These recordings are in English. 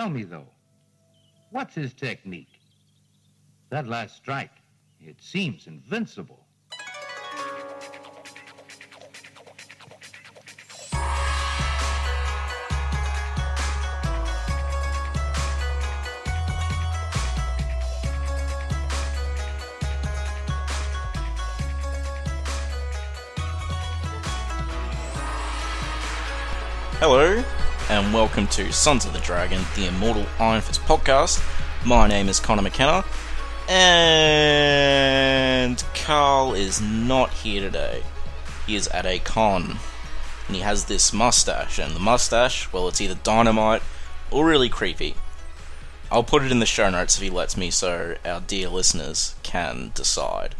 Tell me, though, what's his technique? That last strike, it seems invincible. Welcome to Sons of the Dragon, the Immortal Iron Fist podcast. My name is Connor McKenna, and Carl is not here today. He is at a con, and he has this mustache, and the mustache, well, it's either dynamite or really creepy. I'll put it in the show notes if he lets me, so our dear listeners can decide.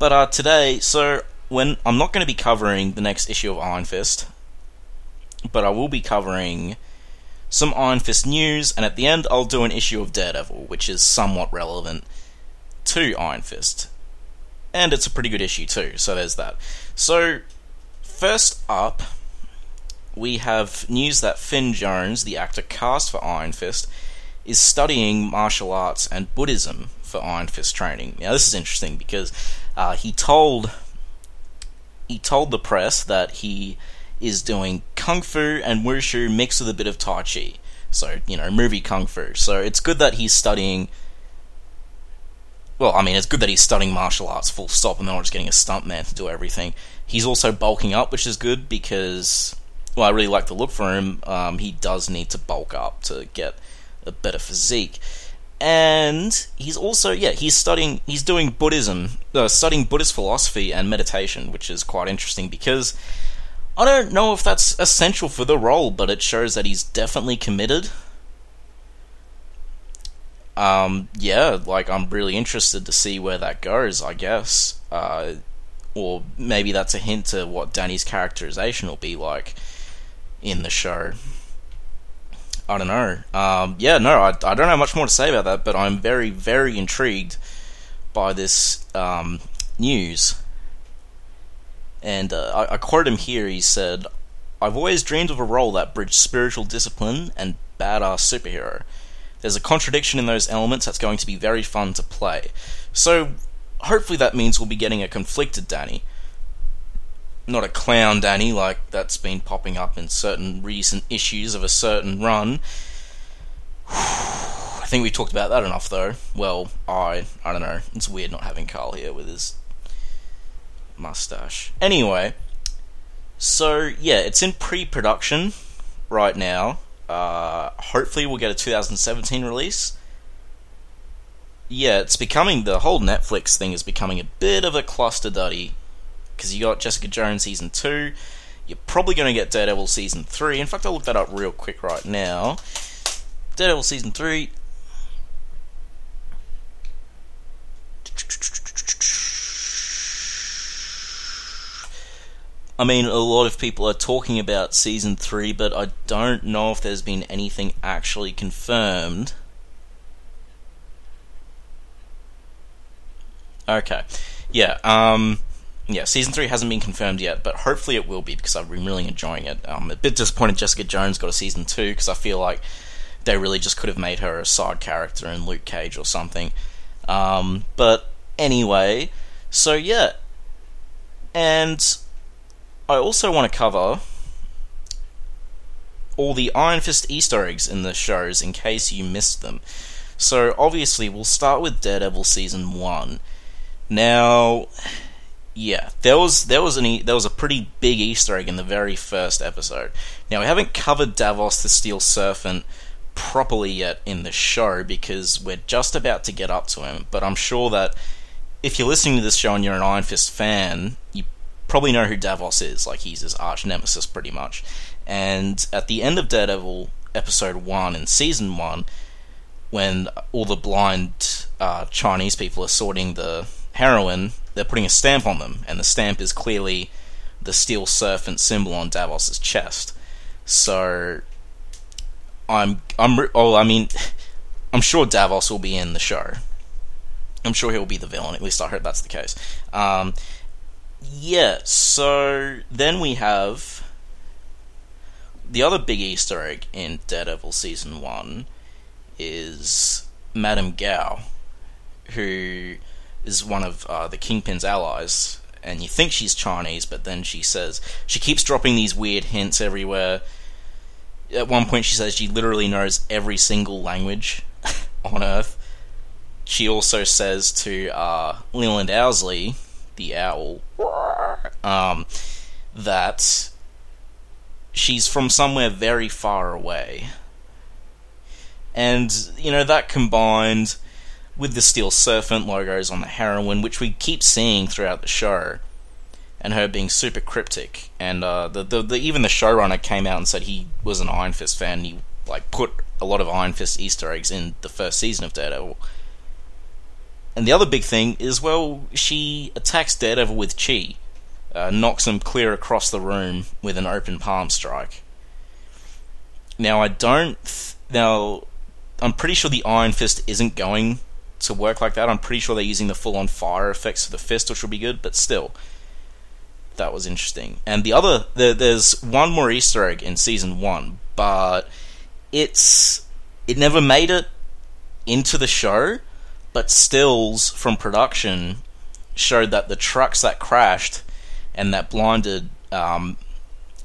But uh, today, so when I'm not going to be covering the next issue of Iron Fist, but I will be covering some Iron Fist news, and at the end, I'll do an issue of Daredevil, which is somewhat relevant to Iron Fist. And it's a pretty good issue, too, so there's that. So, first up, we have news that Finn Jones, the actor cast for Iron Fist, is studying martial arts and Buddhism for Iron Fist training. Now, this is interesting because uh, he told he told the press that he is doing kung fu and wushu mixed with a bit of tai chi. So, you know, movie kung fu. So it's good that he's studying. Well, I mean, it's good that he's studying martial arts full stop and not just getting a stuntman to do everything. He's also bulking up, which is good because, well, I really like the look for him. Um, he does need to bulk up to get a better physique. And he's also, yeah, he's studying, he's doing Buddhism, uh, studying Buddhist philosophy and meditation, which is quite interesting because I don't know if that's essential for the role, but it shows that he's definitely committed. Um, yeah, like I'm really interested to see where that goes. I guess, uh, or maybe that's a hint to what Danny's characterization will be like in the show. I don't know. Um, yeah, no, I, I don't have much more to say about that, but I'm very, very intrigued by this um, news. And uh, I, I quote him here. He said, "I've always dreamed of a role that bridged spiritual discipline and badass superhero. There's a contradiction in those elements that's going to be very fun to play. So hopefully that means we'll be getting a conflicted Danny." Not a clown Danny like that's been popping up in certain recent issues of a certain run. I think we talked about that enough, though. Well, I I don't know. It's weird not having Carl here with his mustache. Anyway, so yeah, it's in pre-production right now. Uh, hopefully, we'll get a 2017 release. Yeah, it's becoming the whole Netflix thing is becoming a bit of a cluster duddy because you got Jessica Jones season two. You're probably going to get Daredevil season three. In fact, I'll look that up real quick right now. Daredevil season three. I mean, a lot of people are talking about season three, but I don't know if there's been anything actually confirmed. Okay, yeah, um, yeah, season three hasn't been confirmed yet, but hopefully it will be because I've been really enjoying it. I'm a bit disappointed Jessica Jones got a season two because I feel like they really just could have made her a side character in Luke Cage or something. Um, but anyway, so yeah, and I also want to cover all the Iron Fist Easter eggs in the shows in case you missed them. So obviously we'll start with Daredevil season one. Now, yeah, there was there was an there was a pretty big Easter egg in the very first episode. Now we haven't covered Davos the Steel Serpent properly yet in the show because we're just about to get up to him. But I'm sure that if you're listening to this show and you're an Iron Fist fan, you probably know who Davos is. Like he's his arch nemesis, pretty much. And at the end of Daredevil episode one in season one, when all the blind uh, Chinese people are sorting the heroin, they're putting a stamp on them, and the stamp is clearly the steel serpent symbol on Davos's chest. So I'm I'm oh I mean I'm sure Davos will be in the show. I'm sure he'll be the villain. At least I hope that's the case. Um, yeah, so then we have the other big Easter egg in Daredevil season one is Madame Gao, who is one of uh, the Kingpin's allies. And you think she's Chinese, but then she says she keeps dropping these weird hints everywhere. At one point, she says she literally knows every single language on Earth. She also says to uh, Leland Owsley, the owl, um, that she's from somewhere very far away. And, you know, that combined with the Steel Serpent logos on the heroin, which we keep seeing throughout the show, and her being super cryptic. And uh, the, the, the, even the showrunner came out and said he was an Iron Fist fan. He like put a lot of Iron Fist Easter eggs in the first season of Daredevil. And the other big thing is, well, she attacks Daredevil with chi, uh, knocks him clear across the room with an open palm strike. Now, I don't. Th- now, I'm pretty sure the Iron Fist isn't going to work like that. I'm pretty sure they're using the full on fire effects for the fist, which will be good, but still. That was interesting. And the other. The, there's one more Easter egg in season one, but it's. It never made it into the show but stills from production showed that the trucks that crashed and that blinded um,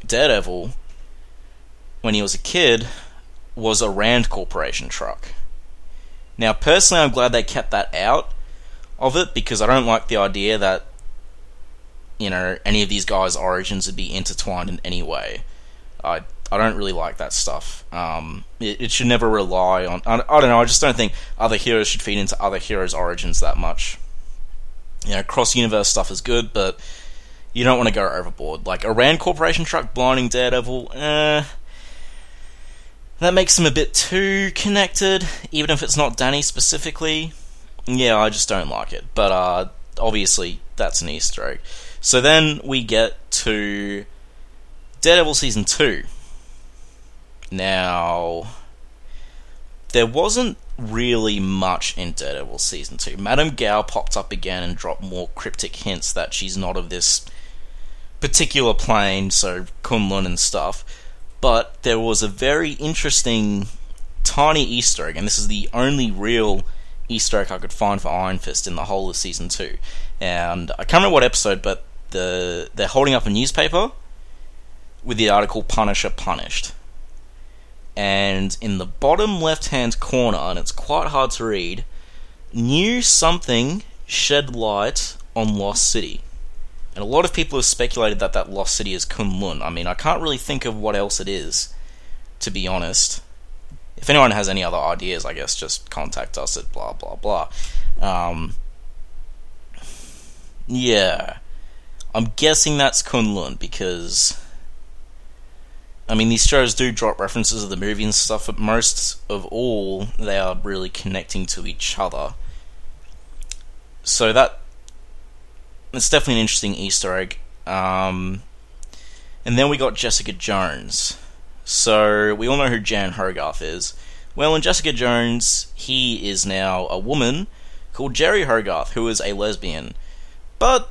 Daredevil when he was a kid was a Rand Corporation truck. Now, personally, I'm glad they kept that out of it because I don't like the idea that you know any of these guys' origins would be intertwined in any way. I I don't really like that stuff. Um, it, it, should never rely on. I, I, don't know. I just don't think other heroes should feed into other heroes' origins that much. You know, cross universe stuff is good, but you don't want to go overboard. Like a Rand Corporation truck blinding Daredevil, eh, that makes him a bit too connected, even if it's not Danny specifically. Yeah, I just don't like it. But uh, obviously, that's an Easter egg. So then we get to Daredevil season two now, there wasn't really much in Daredevil season two. Madame Gao popped up again and dropped more cryptic hints that she's not of this particular plane, so Kunlun and stuff. But there was a very interesting tiny Easter egg, and this is the only real Easter egg I could find for Iron Fist in the whole of season two. And I can't remember what episode, but the they're holding up a newspaper with the article Punisher Punished and in the bottom left hand corner, and it's quite hard to read, new something shed light on Lost City. And a lot of people have speculated that that Lost City is Kunlun. I mean, I can't really think of what else it is, to be honest. If anyone has any other ideas, I guess just contact us at blah blah blah. Um, yeah. I'm guessing that's Kunlun because I mean, these shows do drop references of the movie and stuff, but most of all, they are really connecting to each other. So that it's definitely an interesting Easter egg. Um, and then we got Jessica Jones. So we all know who Jeryn Hogarth is. Well, in Jessica Jones, he is now a woman called Jeri Hogarth, who is a lesbian, but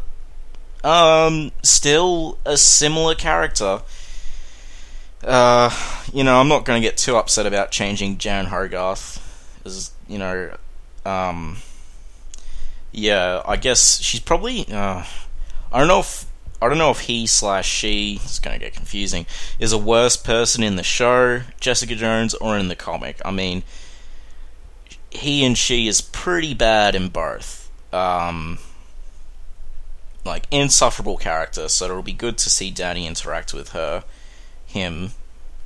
um, still a similar character uh, you know, I'm not going to get too upset about changing Jeryn Hogarth. As you know, um, yeah, I guess she's probably. Uh, I don't know if I don't know if he slash she. It's going to get confusing. Is a worse person in the show, Jessica Jones, or in the comic? I mean, he and she is pretty bad in both. Um, like insufferable character. So it'll be good to see Danny interact with her him.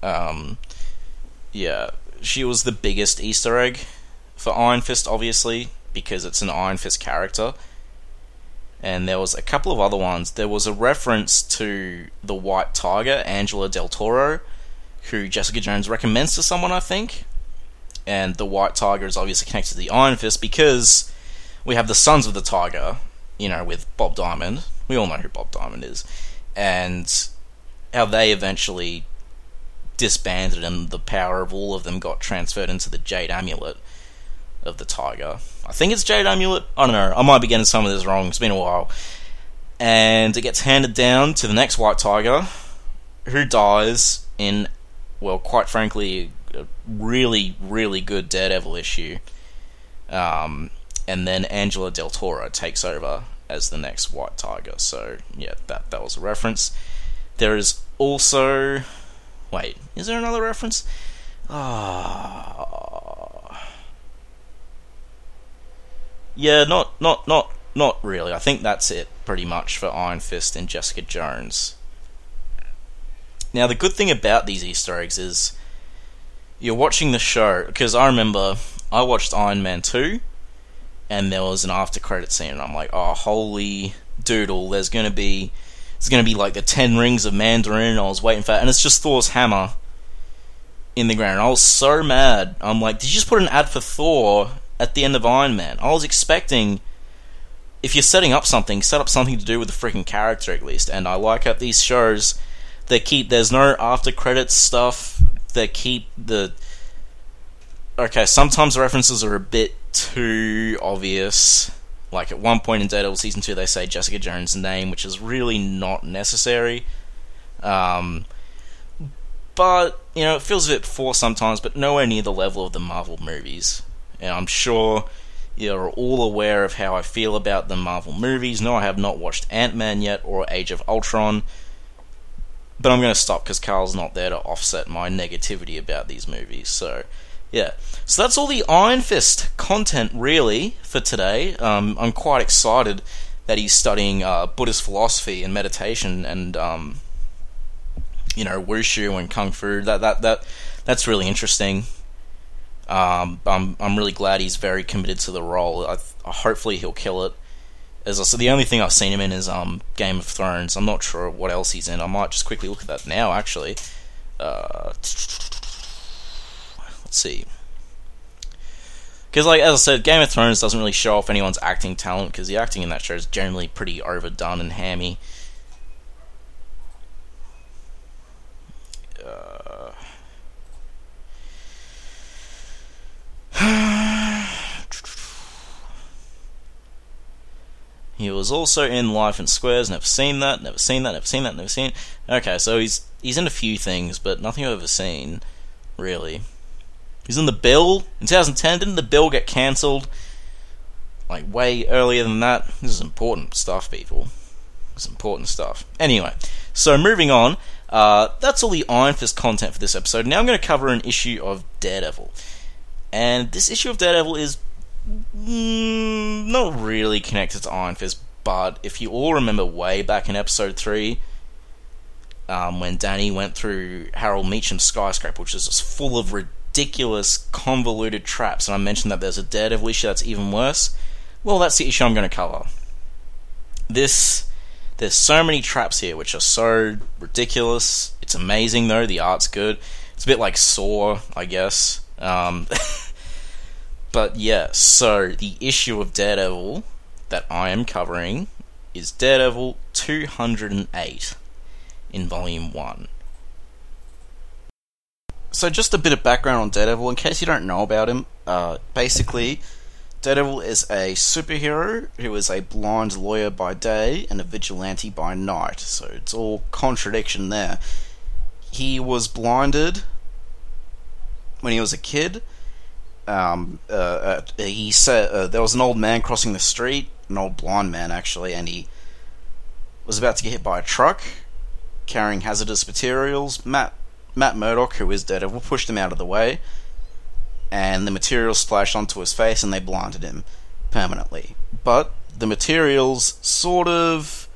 Um, yeah, she was the biggest Easter egg for Iron Fist, obviously, because it's an Iron Fist character. And there was a couple of other ones. There was a reference to the White Tiger, Angela Del Toro, who Jessica Jones recommends to someone, I think. And the White Tiger is obviously connected to the Iron Fist because we have the Sons of the Tiger, you know, with Bob Diamond. We all know who Bob Diamond is. And how they eventually disbanded and the power of all of them got transferred into the Jade Amulet of the Tiger. I think it's Jade Amulet. I don't know. I might be getting some of this wrong. It's been a while. And it gets handed down to the next White Tiger, who dies in, well, quite frankly, a really, really good Daredevil issue. Um, and then Angela Del Toro takes over as the next White Tiger. So yeah, that that was a reference. There is also, wait, is there another reference? Ah, yeah, not not not not really. I think that's it pretty much for Iron Fist and Jessica Jones. Now the good thing about these Easter eggs is you're watching the show because I remember I watched Iron Man two and there was an after credit scene, and I'm like, oh, holy doodle! There's gonna be, it's gonna be like the ten rings of Mandarin. I was waiting for that, and it's just Thor's hammer in the ground. I was so mad. I'm like, did you just put an ad for Thor at the end of Iron Man? I was expecting. If you're setting up something, set up something to do with the freaking character at least. And I like how these shows, they keep there's no after credits stuff. They keep the okay. Sometimes the references are a bit too obvious. Like at one point in Daredevil season two, they say Jessica Jones' name, which is really not necessary. Um, but you know, it feels a bit forced sometimes, but nowhere near the level of the Marvel movies. And I'm sure you're all aware of how I feel about the Marvel movies. No, I have not watched Ant Man yet or Age of Ultron. But I'm going to stop because Carl's not there to offset my negativity about these movies. So, yeah. So that's all the Iron Fist content, really, for today. Um, I'm quite excited that he's studying uh, Buddhist philosophy and meditation and, um, you know, wushu and kung fu. That that that that's really interesting. Um, I'm I'm really glad he's very committed to the role. I, hopefully he'll kill it. As I said, the only thing I've seen him in is um, Game of Thrones. I'm not sure what else he's in. I might just quickly look at that now. Actually, uh, see. Because, like as I said, Game of Thrones doesn't really show off anyone's acting talent because the acting in that show is generally pretty overdone and hammy. Uh, he was also in Life in Squares. Never seen that. Never seen that. Never seen that. Never seen. It. Okay, so he's he's in a few things, but nothing I've ever seen, really. He's in the bill in 2010. Didn't the bill get cancelled? Like way earlier than that. This is important stuff, people. Is important stuff. Anyway, so moving on. Uh, that's all the Iron Fist content for this episode. Now I'm going to cover an issue of Daredevil. And this issue of Daredevil is mm, not really connected to Iron Fist, but if you all remember way back in episode 3, um, when Danny went through Harold Meachum's skyscraper, which is just full of ridiculous, convoluted traps, and I mentioned that there's a Daredevil issue that's even worse, well, that's the issue I'm going to cover. This. There's so many traps here which are so ridiculous. It's amazing though, the art's good. It's a bit like Saw, I guess. Um, but yeah, so the issue of Daredevil that I am covering is Daredevil 208 in Volume 1. So, just a bit of background on Daredevil in case you don't know about him. Uh, basically, Daredevil is a superhero who is a blind lawyer by day and a vigilante by night, so it's all contradiction there. He was blinded when he was a kid. Um, uh, uh, he said uh, there was an old man crossing the street, an old blind man actually, and he was about to get hit by a truck carrying hazardous materials. Matt Matt Murdock, who is Daredevil, pushed him out of the way and the materials splashed onto his face and they blinded him permanently. But the materials sort of.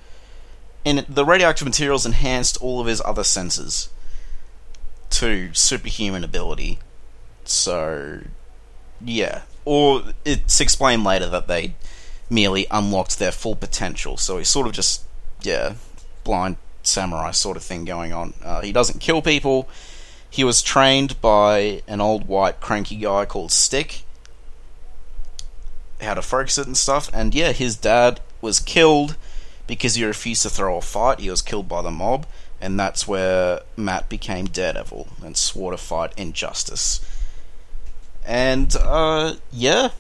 In the radioactive materials enhanced all of his other senses to superhuman ability. So, yeah. Or it's explained later that they merely unlocked their full potential. So he's sort of just, yeah, blind samurai sort of thing going on. Uh, he doesn't kill people he was trained by an old white cranky guy called Stick how to focus it and stuff. And yeah, his dad was killed because he refused to throw a fight. He was killed by the mob, and that's where Matt became Daredevil and swore to fight injustice. And uh, yeah,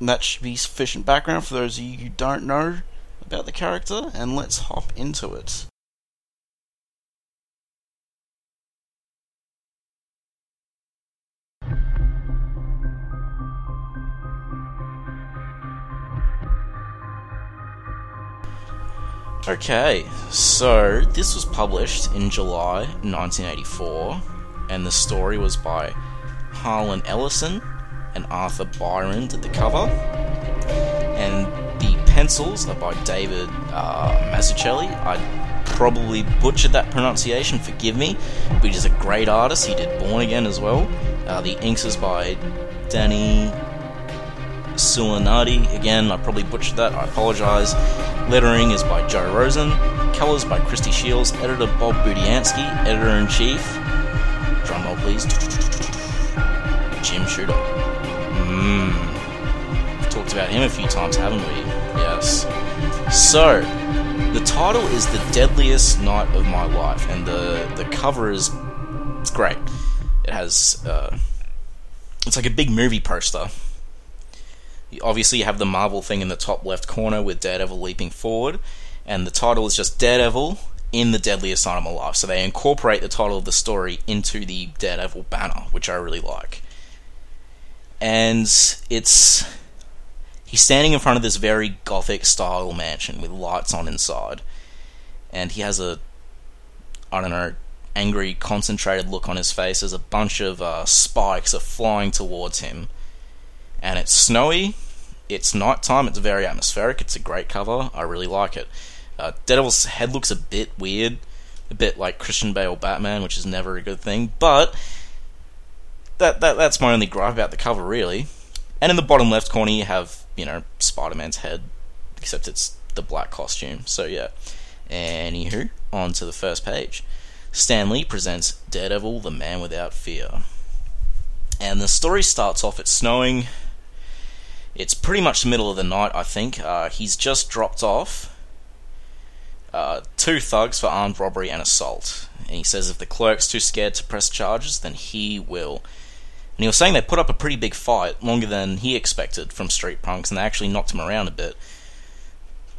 that should be sufficient background for those of you who don't know about the character, and let's hop into it. Okay, so this was published in July 1984, and the story was by Harlan Ellison and Arthur Byron did the cover, pencils by David uh, Mazzucchelli. I probably butchered that pronunciation, forgive me, but he's a great artist. He did Born Again as well. Uh, the inks is by Danny Sulinati. Again, I probably butchered that. I apologize. Lettering is by Joe Rosen. Colors by Christy Shields. Editor Bob Budiansky. Editor in chief. Drum roll, please. Jim Shooter. Mmm. We've talked about him a few times, haven't we? So, the title is The Deadliest Night of My Life, and the, the cover is it's great. It has. Uh, it's like a big movie poster obviously you have the Marvel thing in the top left corner with Daredevil leaping forward, and the title is just Daredevil in the Deadliest Night of My Life. So they incorporate the title of the story into the Daredevil banner, which I really like. And it's he's standing in front of this very gothic style mansion with lights on inside, and he has a I don't know angry, concentrated look on his face as a bunch of uh, spikes are flying towards him and it's snowy. It's nighttime. It's very atmospheric. It's a great cover. I really like it. Uh, Daredevil's head looks a bit weird, a bit like Christian Bale Batman, which is never a good thing. But that, that that's my only gripe about the cover, really. And in the bottom left corner, you have you know Spider Man's head, except it's the black costume. So yeah. Anywho, on to the first page. Stan Lee presents Daredevil, the Man Without Fear. And the story starts off, it's snowing, it's pretty much the middle of the night, I think. Uh, he's just dropped off uh, two thugs for armed robbery and assault. And he says if the clerk's too scared to press charges, then he will. And he was saying they put up a pretty big fight, longer than he expected from street punks, and they actually knocked him around a bit.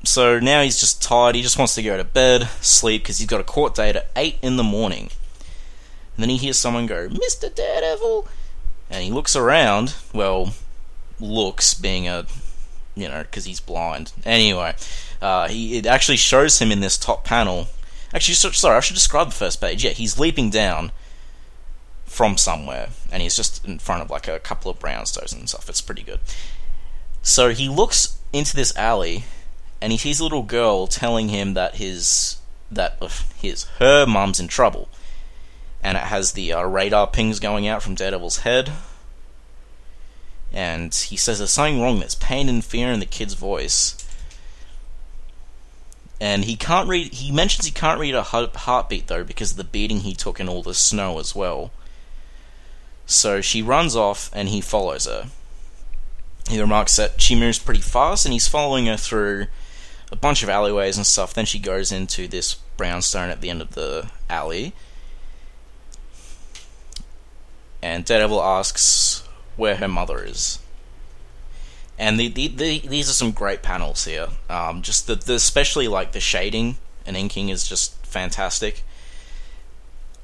So now he's just tired, he just wants to go to bed, sleep, because he's got a court date at 8 in the morning. And then he hears someone go, Mr. Daredevil! And he looks around, well, looks, being a you know because he's blind. Anyway, uh, he it actually shows him in this top panel. Actually, sorry, I should describe the first page. Yeah, he's leaping down from somewhere, and he's just in front of like a couple of brownstones and stuff. It's pretty good. So he looks into this alley, and he sees a little girl telling him that his that uh, his her mum's in trouble, and it has the uh, radar pings going out from Daredevil's head and he says there's something wrong. There's pain and fear in the kid's voice, and he can't read. He mentions he can't read a heartbeat though because of the beating he took in all the snow as well. So she runs off, and he follows her. He remarks that she moves pretty fast, and he's following her through a bunch of alleyways and stuff. Then she goes into this brownstone at the end of the alley. And Daredevil asks where her mother is. And the, the, the, these are some great panels here. Um, just the, the, especially like the shading and inking is just fantastic.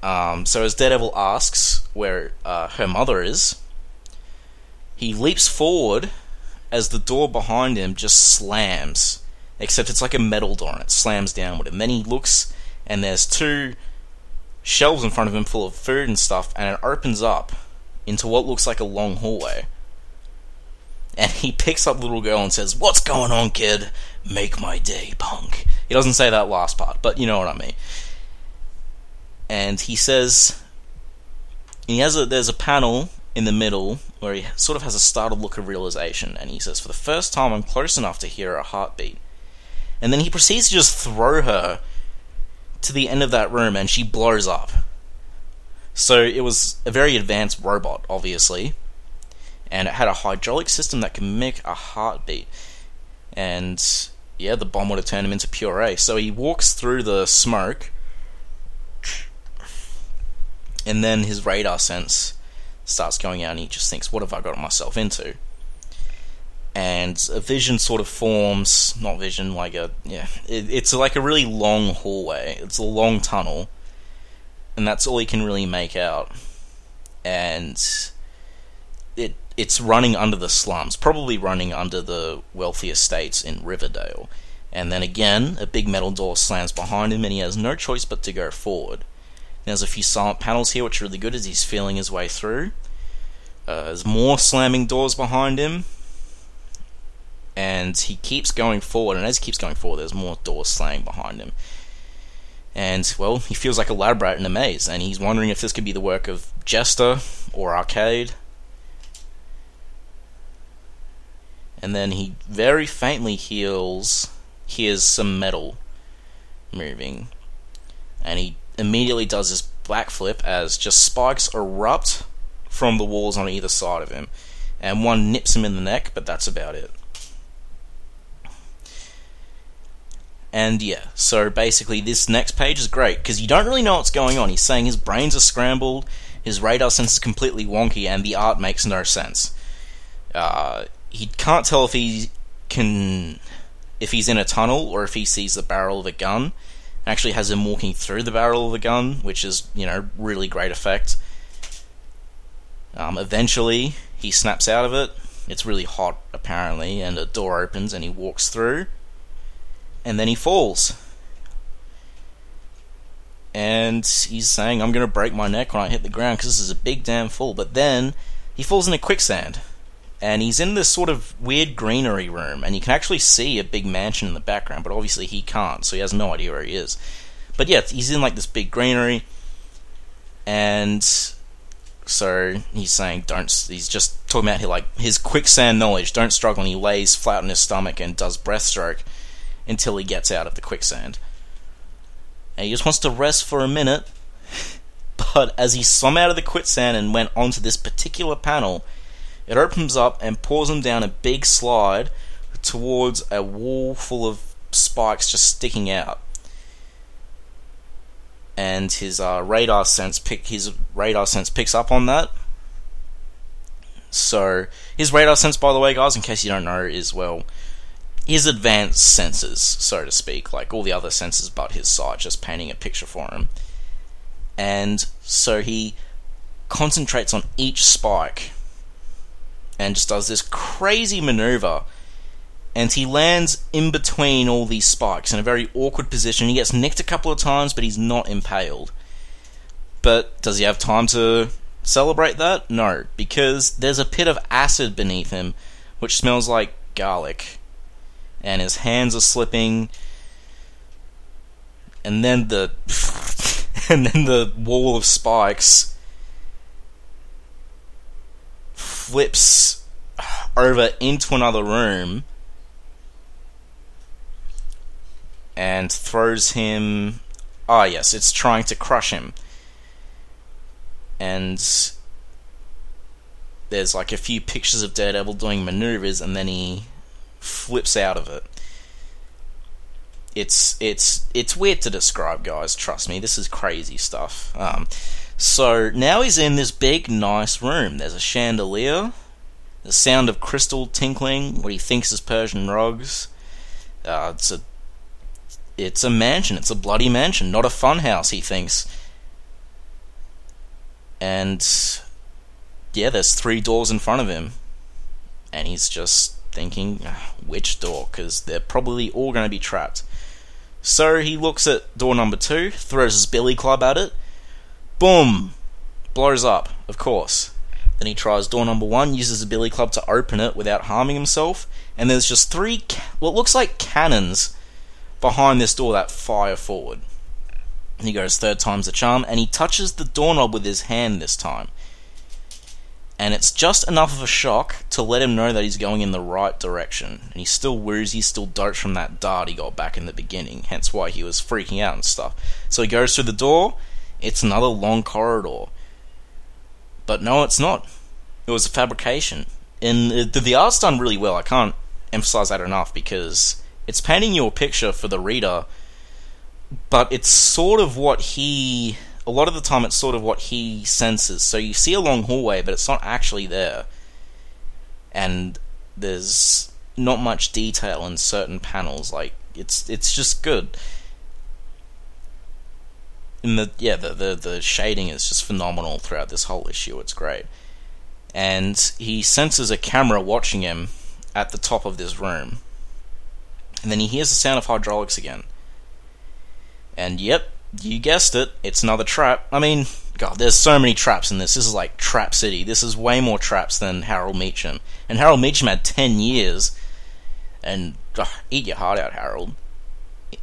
Um, so as Daredevil asks where uh, her mother is, he leaps forward as the door behind him just slams. Except it's like a metal door and it slams downward. And then he looks and there's two shelves in front of him full of food and stuff, and it opens up into what looks like a long hallway. And he picks up the little girl and says, What's going on, kid? Make my day, punk. He doesn't say that last part, but you know what I mean. And he says, he has a, there's a panel in the middle where he sort of has a startled look of realization, and he says, For the first time, I'm close enough to hear her heartbeat. And then he proceeds to just throw her to the end of that room, and she blows up. So it was a very advanced robot, obviously, and it had a hydraulic system that could make a heartbeat. And yeah, the bomb would have turned him into puree. So he walks through the smoke, and then his radar sense starts going out, and he just thinks, "What have I got myself into?" And a vision sort of forms, not vision, like a yeah, it, it's like a really long hallway. It's a long tunnel and that's all he can really make out. And it it's running under the slums, probably running under the wealthy estates in Riverdale. And then again, a big metal door slams behind him, and he has no choice but to go forward. There's a few silent panels here, which are really good as he's feeling his way through. Uh, there's more slamming doors behind him, and he keeps going forward. And as he keeps going forward, there's more doors slamming behind him. And well, he feels like a lab rat in a maze, and he's wondering if this could be the work of Jester or Arcade. And then he very faintly hears hears some metal moving, and he immediately does this backflip as just spikes erupt from the walls on either side of him, and one nips him in the neck, but that's about it. And yeah, so basically, this next page is great because you don't really know what's going on. He's saying his brains are scrambled, his radar sense is completely wonky, and the art makes no sense. Uh, he can't tell if he can, if he's in a tunnel or if he sees the barrel of a gun. Actually, has him walking through the barrel of a gun, which is you know really great effect. Um, eventually, he snaps out of it. It's really hot, apparently, and a door opens and he walks through. And then he falls. And he's saying, I'm going to break my neck when I hit the ground because this is a big damn fall. But then he falls in a quicksand. And he's in this sort of weird greenery room. And you can actually see a big mansion in the background, but obviously he can't, so he has no idea where he is. But yeah, he's in like this big greenery. And so he's saying, don't. He's just talking about his, like his quicksand knowledge. Don't struggle. And he lays flat on his stomach and does breaststroke until he gets out of the quicksand. And he just wants to rest for a minute. But as he swam out of the quicksand and went onto this particular panel, it opens up and pulls him down a big slide towards a wall full of spikes just sticking out and his uh, radar sense pick his radar sense picks up on that. So his radar sense, by the way, guys, in case you don't know, is well his advanced senses, so to speak, like all the other senses but his sight, just painting a picture for him. And so he concentrates on each spike and just does this crazy maneuver and he lands in between all these spikes in a very awkward position. He gets nicked a couple of times, but he's not impaled. But does he have time to celebrate that? No, because there's a pit of acid beneath him, which smells like garlic, and his hands are slipping. And then the and then the wall of spikes flips over into another room and throws him. Ah, yes, it's trying to crush him. And there's like a few pictures of Daredevil doing maneuvers, and then he flips out of it. It's it's it's weird to describe, guys. Trust me, this is crazy stuff. Um, so now he's in this big, nice room. There's a chandelier, the sound of crystal tinkling, what he thinks is Persian rugs. Uh, it's a it's a mansion. It's a bloody mansion, not a fun house. He thinks. And yeah, there's three doors in front of him, and he's just thinking ah, which door, because they're probably all going to be trapped. So he looks at door number two, throws his billy club at it, boom, blows up. Of course. Then he tries door number one, uses a billy club to open it without harming himself, and there's just three, ca- what looks like cannons behind this door that fire forward. He goes third time's the charm, and he touches the doorknob with his hand this time. And it's just enough of a shock to let him know that he's going in the right direction. And he's still woozy, still dotes from that dart he got back in the beginning, hence why he was freaking out and stuff. So he goes through the door, it's another long corridor. But no, it's not. It was a fabrication. And the, the art's done really well, I can't emphasize that enough because it's painting you a picture for the reader, but it's sort of what he. A lot of the time, it's sort of what he senses. So you see a long hallway, but it's not actually there. And there's not much detail in certain panels. Like it's it's just good. The yeah the, the the shading is just phenomenal throughout this whole issue. It's great. And he senses a camera watching him at the top of this room And then he hears the sound of hydraulics again. And yep, you guessed it, it's another trap. I mean, God, there's so many traps in this. This is like Trap City. This is way more traps than Harold Meachum, And Harold Meachum had 10 years. And ugh, eat your heart out, Harold.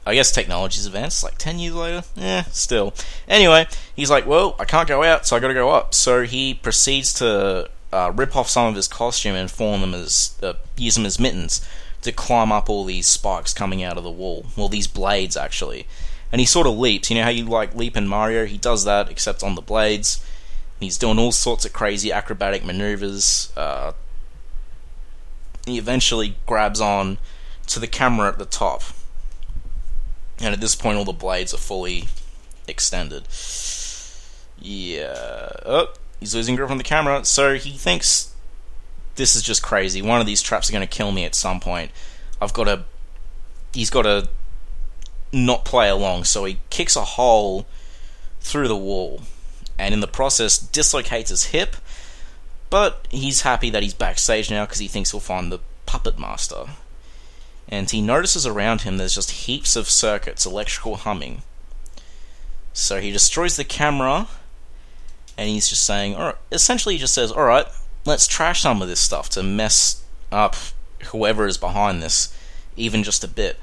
I guess technology's advanced, like 10 years later? Eh, still. Anyway, he's like, well, I can't go out, so I gotta go up. So he proceeds to uh, rip off some of his costume and form them as, uh, use them as mittens to climb up all these spikes coming out of the wall. Well, these blades, actually. And he sort of leaps. You know how you, like, leap in Mario? He does that, except on the blades. He's doing all sorts of crazy acrobatic maneuvers. Uh, he eventually grabs on to the camera at the top and at this point, all the blades are fully extended. Yeah. Oh, he's losing grip on the camera, so he thinks this is just crazy. One of these traps are going to kill me at some point. I've got to. He's got to not play along, so he kicks a hole through the wall, and in the process, dislocates his hip. But he's happy that he's backstage now because he thinks he'll find the puppet master and he notices around him there's just heaps of circuits, electrical humming. So he destroys the camera, and he's just saying, essentially, he just says, "All right, let's trash some of this stuff to mess up whoever is behind this, even just a bit."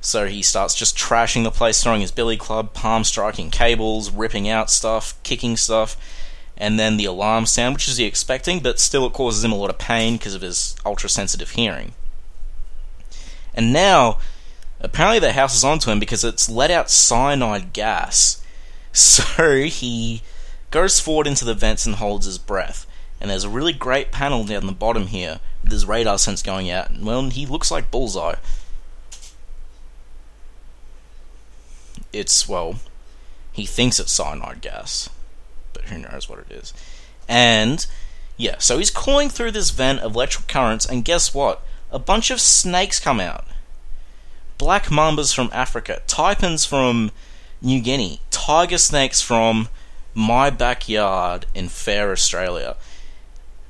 So he starts just trashing the place, throwing his billy club, palm striking cables, ripping out stuff, kicking stuff, and then the alarm sound, which is he expecting, but still it causes him a lot of pain because of his ultra sensitive hearing. And now, apparently, the house is onto him because it's let out cyanide gas. So he goes forward into the vents and holds his breath. And there's a really great panel down the bottom here with his radar sense going out. And, well, he looks like Bullseye. It's, well, he thinks it's cyanide gas, but who knows what it is. And, yeah, so he's calling through this vent of electrical currents, and guess what? A bunch of snakes come out. Black mambas from Africa, taipans from New Guinea, tiger snakes from my backyard in fair Australia.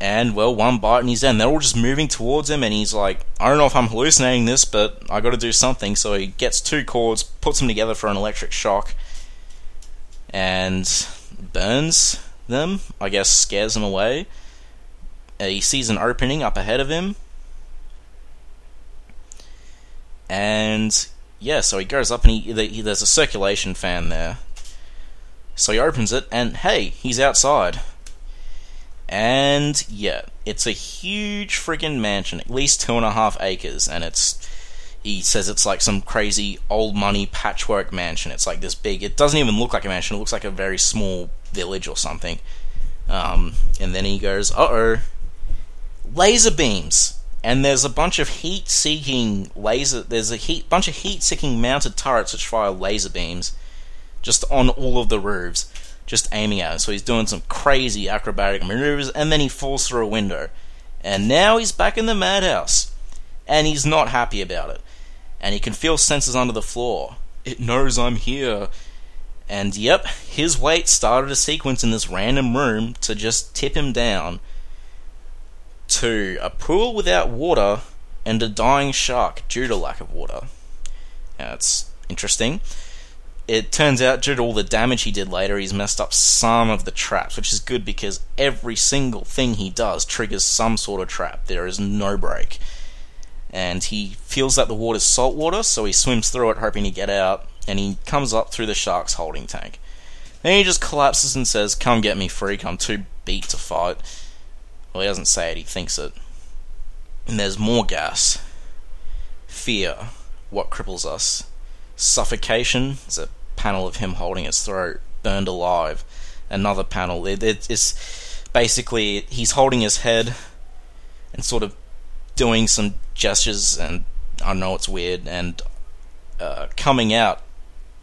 And, well, one bite and he's in. They're all just moving towards him, and he's like, I don't know if I'm hallucinating this, but I gotta do something. So he gets two cords, puts them together for an electric shock, and burns them. I guess scares them away. Uh, he sees an opening up ahead of him, and yeah, so he goes up and he, he, there's a circulation fan there. So he opens it, and hey, he's outside. And yeah, it's a huge friggin' mansion, at least two and a half acres, and it's. He says it's like some crazy old money patchwork mansion. It's like this big. It doesn't even look like a mansion. It looks like a very small village or something. Um, and then he goes, "Uh oh, laser beams." And there's a bunch of heat-seeking laser. There's a heat bunch of heat-seeking mounted turrets which fire laser beams, just on all of the roofs, just aiming at him. So he's doing some crazy acrobatic maneuvers, and then he falls through a window, and now he's back in the madhouse, and he's not happy about it, and he can feel sensors under the floor. It knows I'm here. And yep, his weight started a sequence in this random room to just tip him down to a pool without water and a dying shark due to lack of water. That's interesting. It turns out, due to all the damage he did later, he's messed up some of the traps, which is good because every single thing he does triggers some sort of trap. There is no break. And he feels that the water's salt water, so he swims through it, hoping to get out, and he comes up through the shark's holding tank. Then he just collapses and says, Come get me, freak, I'm too beat to fight. Well, he doesn't say it, he thinks it. And there's more gas. Fear, what cripples us. Suffocation, there's a panel of him holding his throat, burned alive. Another panel, it, it, it's basically he's holding his head and sort of doing some gestures, and I know it's weird, and uh, coming out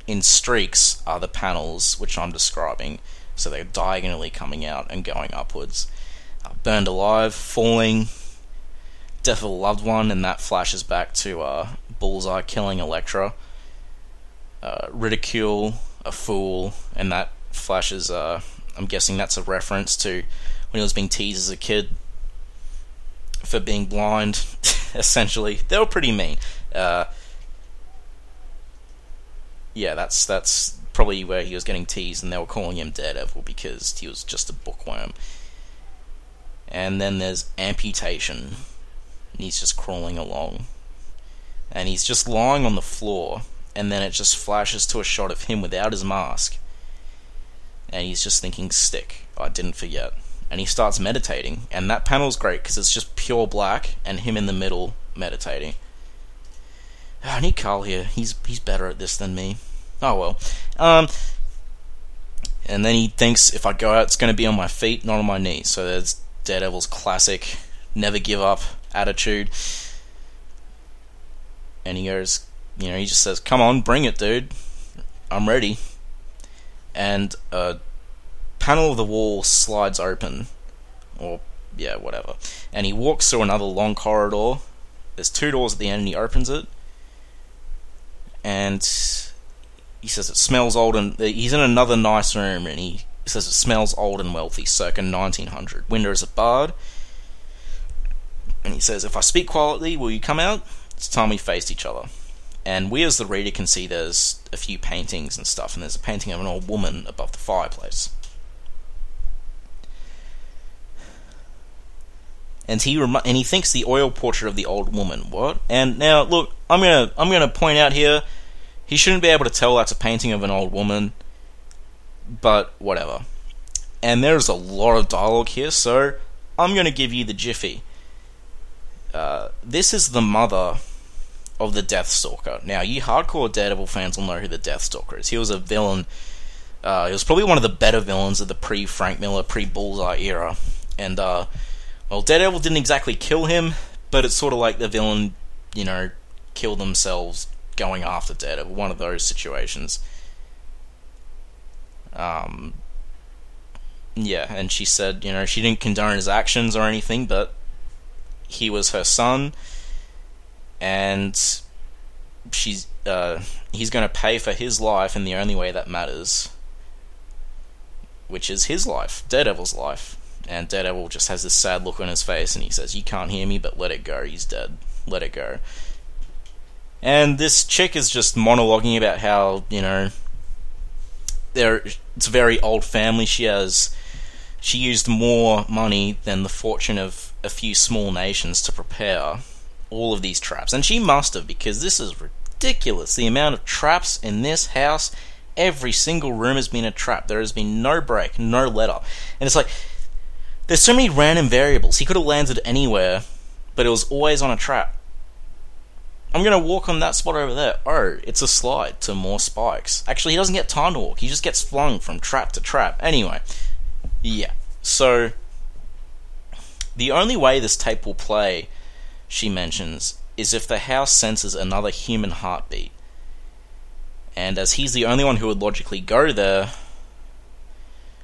in streaks are the panels which I'm describing. So they're diagonally coming out and going upwards burned alive, falling, death of a loved one, and that flashes back to uh, Bullseye killing Elektra. Uh, ridicule, a fool, and that flashes. Uh, I'm guessing that's a reference to when he was being teased as a kid for being blind. essentially, they were pretty mean. Uh, yeah, that's that's probably where he was getting teased, and they were calling him Daredevil because he was just a bookworm. And then there's amputation. And he's just crawling along. And he's just lying on the floor, and then it just flashes to a shot of him without his mask. And he's just thinking, stick, I didn't forget. And he starts meditating, and that panel's great because it's just pure black and him in the middle meditating. I need Carl here. He's he's better at this than me. Oh well. Um, and then he thinks if I go out, it's going to be on my feet, not on my knees. So there's Daredevil's classic never give up attitude. And he goes, you know, he just says, "Come on, bring it, dude. I'm ready." And a panel of the wall slides open, or yeah, whatever. And he walks through another long corridor. There's two doors at the end, and he opens it. And he says it smells old, and he's in another nice room, and he says it smells old and wealthy, circa 1900. Windows are barred. And he says, If I speak quietly, will you come out? It's time we faced each other. And we, as the reader, can see there's a few paintings and stuff, and there's a painting of an old woman above the fireplace. And he rem- and he thinks the oil portrait of the old woman. What? And now, look, I'm gonna I'm gonna point out here, he shouldn't be able to tell that's a painting of an old woman. But whatever. And there's a lot of dialogue here, so I'm gonna give you the jiffy. Uh, this is the mother of the Deathstalker. Now, you hardcore Daredevil fans will know who the Deathstalker is. He was a villain. Uh, he was probably one of the better villains of the pre Frank Miller, pre Bullseye era. And, uh, well, Daredevil didn't exactly kill him, but it's sort of like the villain, you know, kill themselves going after Daredevil. One of those situations. Um, yeah, and she said, you know, she didn't condone his actions or anything, but he was her son, and she's uh, he's going to pay for his life in the only way that matters, which is his life, Daredevil's life. And Daredevil just has this sad look on his face, and he says, "You can't hear me, but let it go. He's dead. Let it go." And this chick is just monologuing about how you know there it's a very old family. She has she used more money than the fortune of a few small nations to prepare all of these traps. And she must have, because this is ridiculous. The amount of traps in this house, every single room has been a trap. There has been no break, no let up. And it's like, there's so many random variables. He could have landed anywhere, but it was always on a trap. I'm gonna walk on that spot over there. Oh, it's a slide to more spikes. Actually, he doesn't get time to walk. He just gets flung from trap to trap. Anyway, yeah. So the only way this tape will play, she mentions, is if the house senses another human heartbeat. And as he's the only one who would logically go there,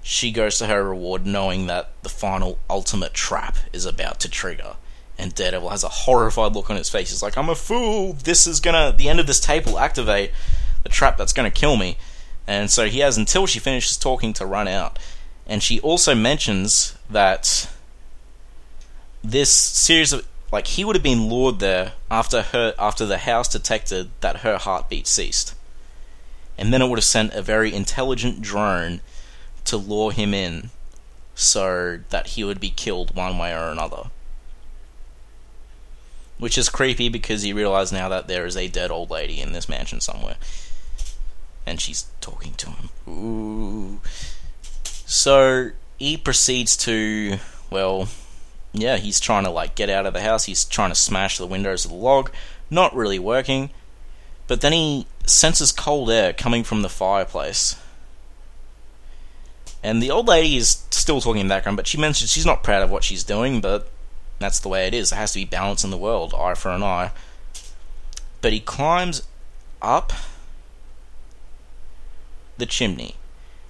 she goes to her reward knowing that the final ultimate trap is about to trigger. And Daredevil has a horrified look on his face. He's like, I'm a fool. This is gonna. The end of this tape will activate the trap that's gonna kill me. And so he has until she finishes talking to run out. And she also mentions that this series of like he would have been lured there after her after the house detected that her heartbeat ceased. And then it would have sent a very intelligent drone to lure him in so that he would be killed one way or another. Which is creepy because you realize now that there is a dead old lady in this mansion somewhere. And she's talking to him. Ooh. So he proceeds to, well, yeah, he's trying to like get out of the house. He's trying to smash the windows of the log. Not really working. But then he senses cold air coming from the fireplace. And the old lady is still talking in the background, but she mentions she's not proud of what she's doing, but that's the way it is. There has to be balance in the world, eye for an eye. But he climbs up the chimney,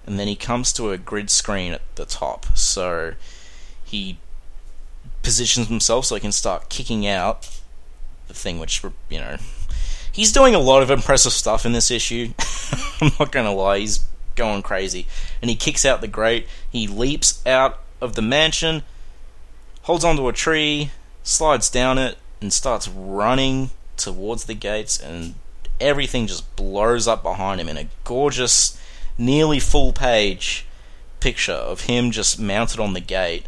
and then he comes to a grid screen at the top. So he positions himself so he can start kicking out the thing, which, you know. He's doing a lot of impressive stuff in this issue. I'm not gonna lie, he's going crazy. And he kicks out the grate, he leaps out of the mansion holds onto a tree, slides down it, and starts running towards the gates. And everything just blows up behind him in a gorgeous, nearly full page picture of him just mounted on the gate,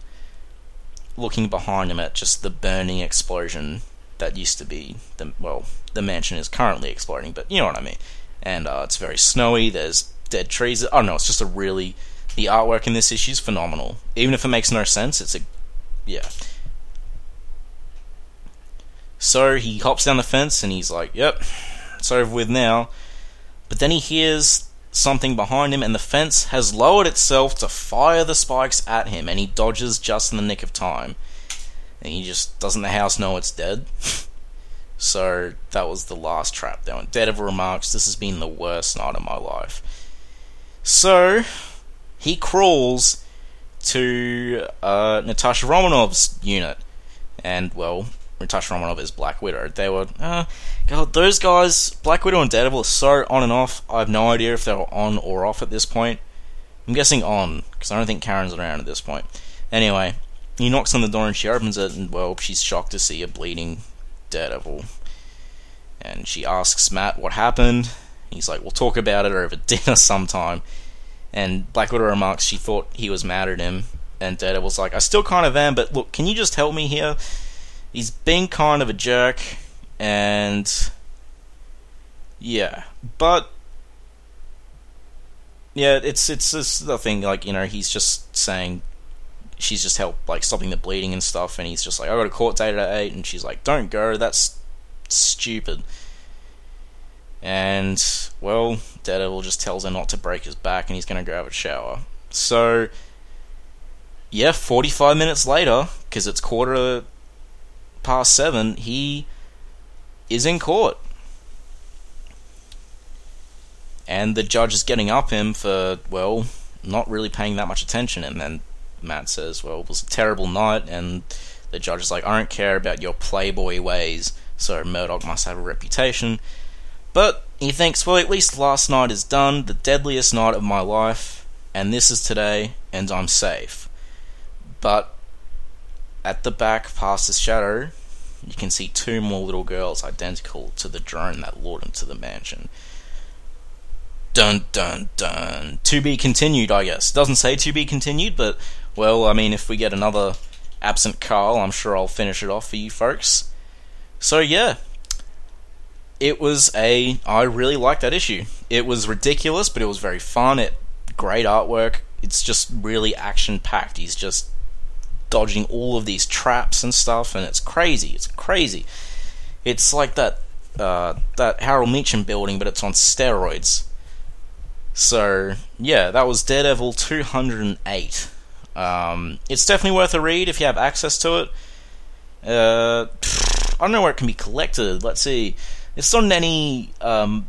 looking behind him at just the burning explosion that used to be the well, the mansion is currently exploding, but you know what I mean. And uh, it's very snowy. There's dead trees. I don't know. It's just a really the artwork in this issue is phenomenal. Even if it makes no sense, it's a yeah. So he hops down the fence and he's like, "Yep, it's over with now." But then he hears something behind him, and the fence has lowered itself to fire the spikes at him, and he dodges just in the nick of time. And he just doesn't the house know it's dead? so that was the last trap. Though, of remarks, "This has been the worst night of my life." So he crawls to uh, Natasha Romanoff's unit, and well, Natasha Romanoff is Black Widow. They were, uh, God, those guys, Black Widow and Daredevil, are so on and off. I have no idea if they were on or off at this point. I'm guessing on because I don't think Karen's around at this point. Anyway, he knocks on the door and she opens it, and well, she's shocked to see a bleeding Daredevil. And she asks Matt what happened. He's like, "We'll talk about it over dinner sometime." And Black Widow remarks she thought he was mad at him, and Daredevil's like, "I still kind of am, but look, can you just help me here?" He's being kind of a jerk, and yeah, but yeah, it's it's the thing. Like you know, he's just saying she's just helped like stopping the bleeding and stuff, and he's just like, I got a court date at eight, and she's like, Don't go, that's stupid. And well, Daredevil just tells her not to break his back, and he's gonna grab a shower. So yeah, forty five minutes later, because it's quarter past seven, he is in court. And the judge is getting up him for, well, not really paying that much attention. And then Matt says, well, it was a terrible night. And the judge is like, I don't care about your playboy ways. So Murdock must have a reputation. But he thinks, well, at least last night is done, the deadliest night of my life. And this is today, and I'm safe. But at the back, past the shadow, you can see two more little girls identical to the drone that lured into the mansion. Dun dun dun. To be continued, I guess. Doesn't say to be continued, but, well, I mean, if we get another absent Carl, I'm sure I'll finish it off for you folks. So, yeah. It was a. I really liked that issue. It was ridiculous, but it was very fun. It great artwork. It's just really action packed. He's just dodging all of these traps and stuff, and it's crazy. It's crazy. It's like that uh, that Harold Meachum building, but it's on steroids. So yeah, that was Daredevil 208. Um, it's definitely worth a read if you have access to it. Uh, I don't know where it can be collected. Let's see. It's not any. Um,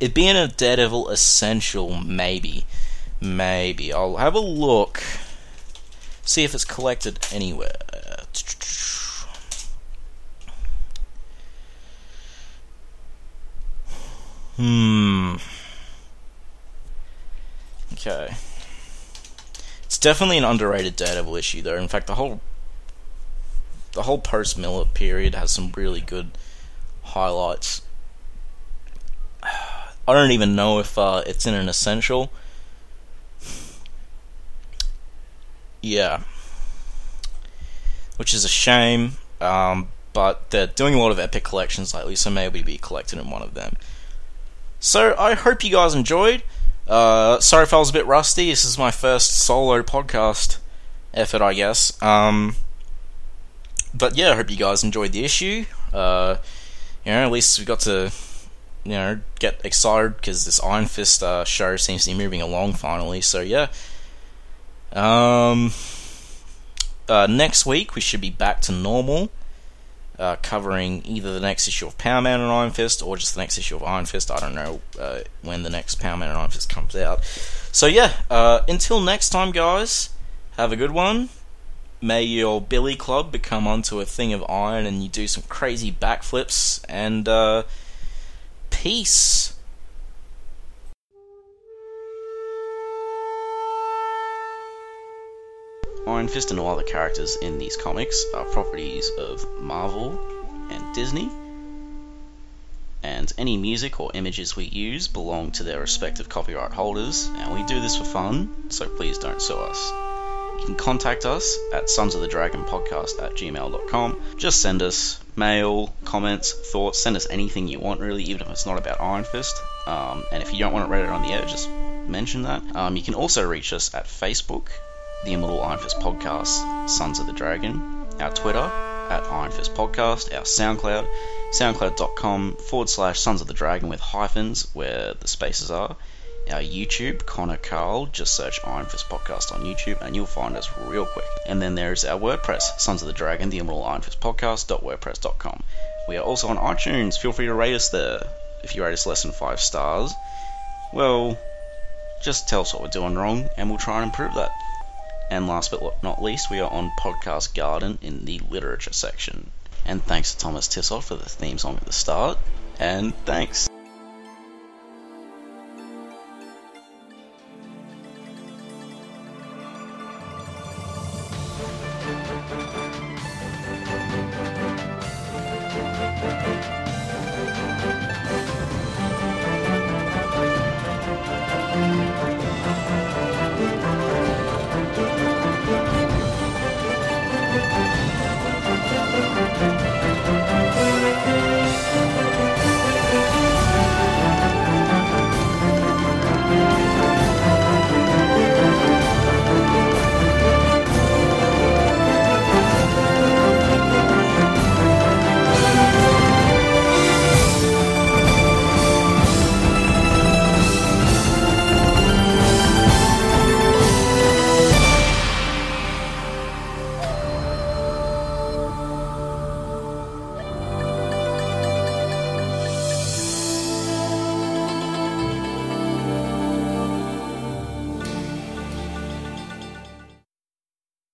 it being a Daredevil essential, maybe, maybe I'll have a look see if it's collected anywhere. Hmm. Okay. It's definitely an underrated Daredevil issue, though. In fact, the whole the whole post Miller period has some really good highlights. I don't even know if uh, it's in an essential. Yeah. Which is a shame, um, but they're doing a lot of epic collections lately, so maybe be collected in one of them. So I hope you guys enjoyed. Uh, sorry if I was a bit rusty. This is my first solo podcast effort, I guess. Um, but yeah, I hope you guys enjoyed the issue. Uh, you know, at least we got to, you know, get excited because this Iron Fist uh, show seems to be moving along finally. So yeah, um, uh, next week we should be back to normal, uh, covering either the next issue of Power Man and Iron Fist or just the next issue of Iron Fist. I don't know uh, when the next Power Man and Iron Fist comes out. So yeah, uh, until next time, guys, have a good one. May your Billy Club become onto a thing of iron and you do some crazy backflips and uh, peace. Iron Fist and all other characters in these comics are properties of Marvel and Disney. and any music or images we use belong to their respective copyright holders, and we do this for fun, so please don't sue us. You can contact us at sons of the dragon podcast at gmail.com. Just send us mail, comments, thoughts, send us anything you want, really, even if it's not about Iron Fist. Um, and if you don't want it read on the air, just mention that. Um, you can also reach us at Facebook, the Immortal Iron Fist Podcast, Sons of the Dragon, our Twitter, at Iron Fist Podcast, our SoundCloud, soundcloud.com forward slash Sons of the Dragon with hyphens where the spaces are. Our YouTube, Connor Carl, just search Iron Fist Podcast on YouTube and you'll find us real quick. And then there's our WordPress, Sons of the Dragon, the Immortal Iron Fist Podcast.wordpress.com. We are also on iTunes. Feel free to rate us there. If you rate us less than five stars, well, just tell us what we're doing wrong and we'll try and improve that. And last but not least, we are on Podcast Garden in the literature section. And thanks to Thomas Tissot for the theme song at the start. And thanks.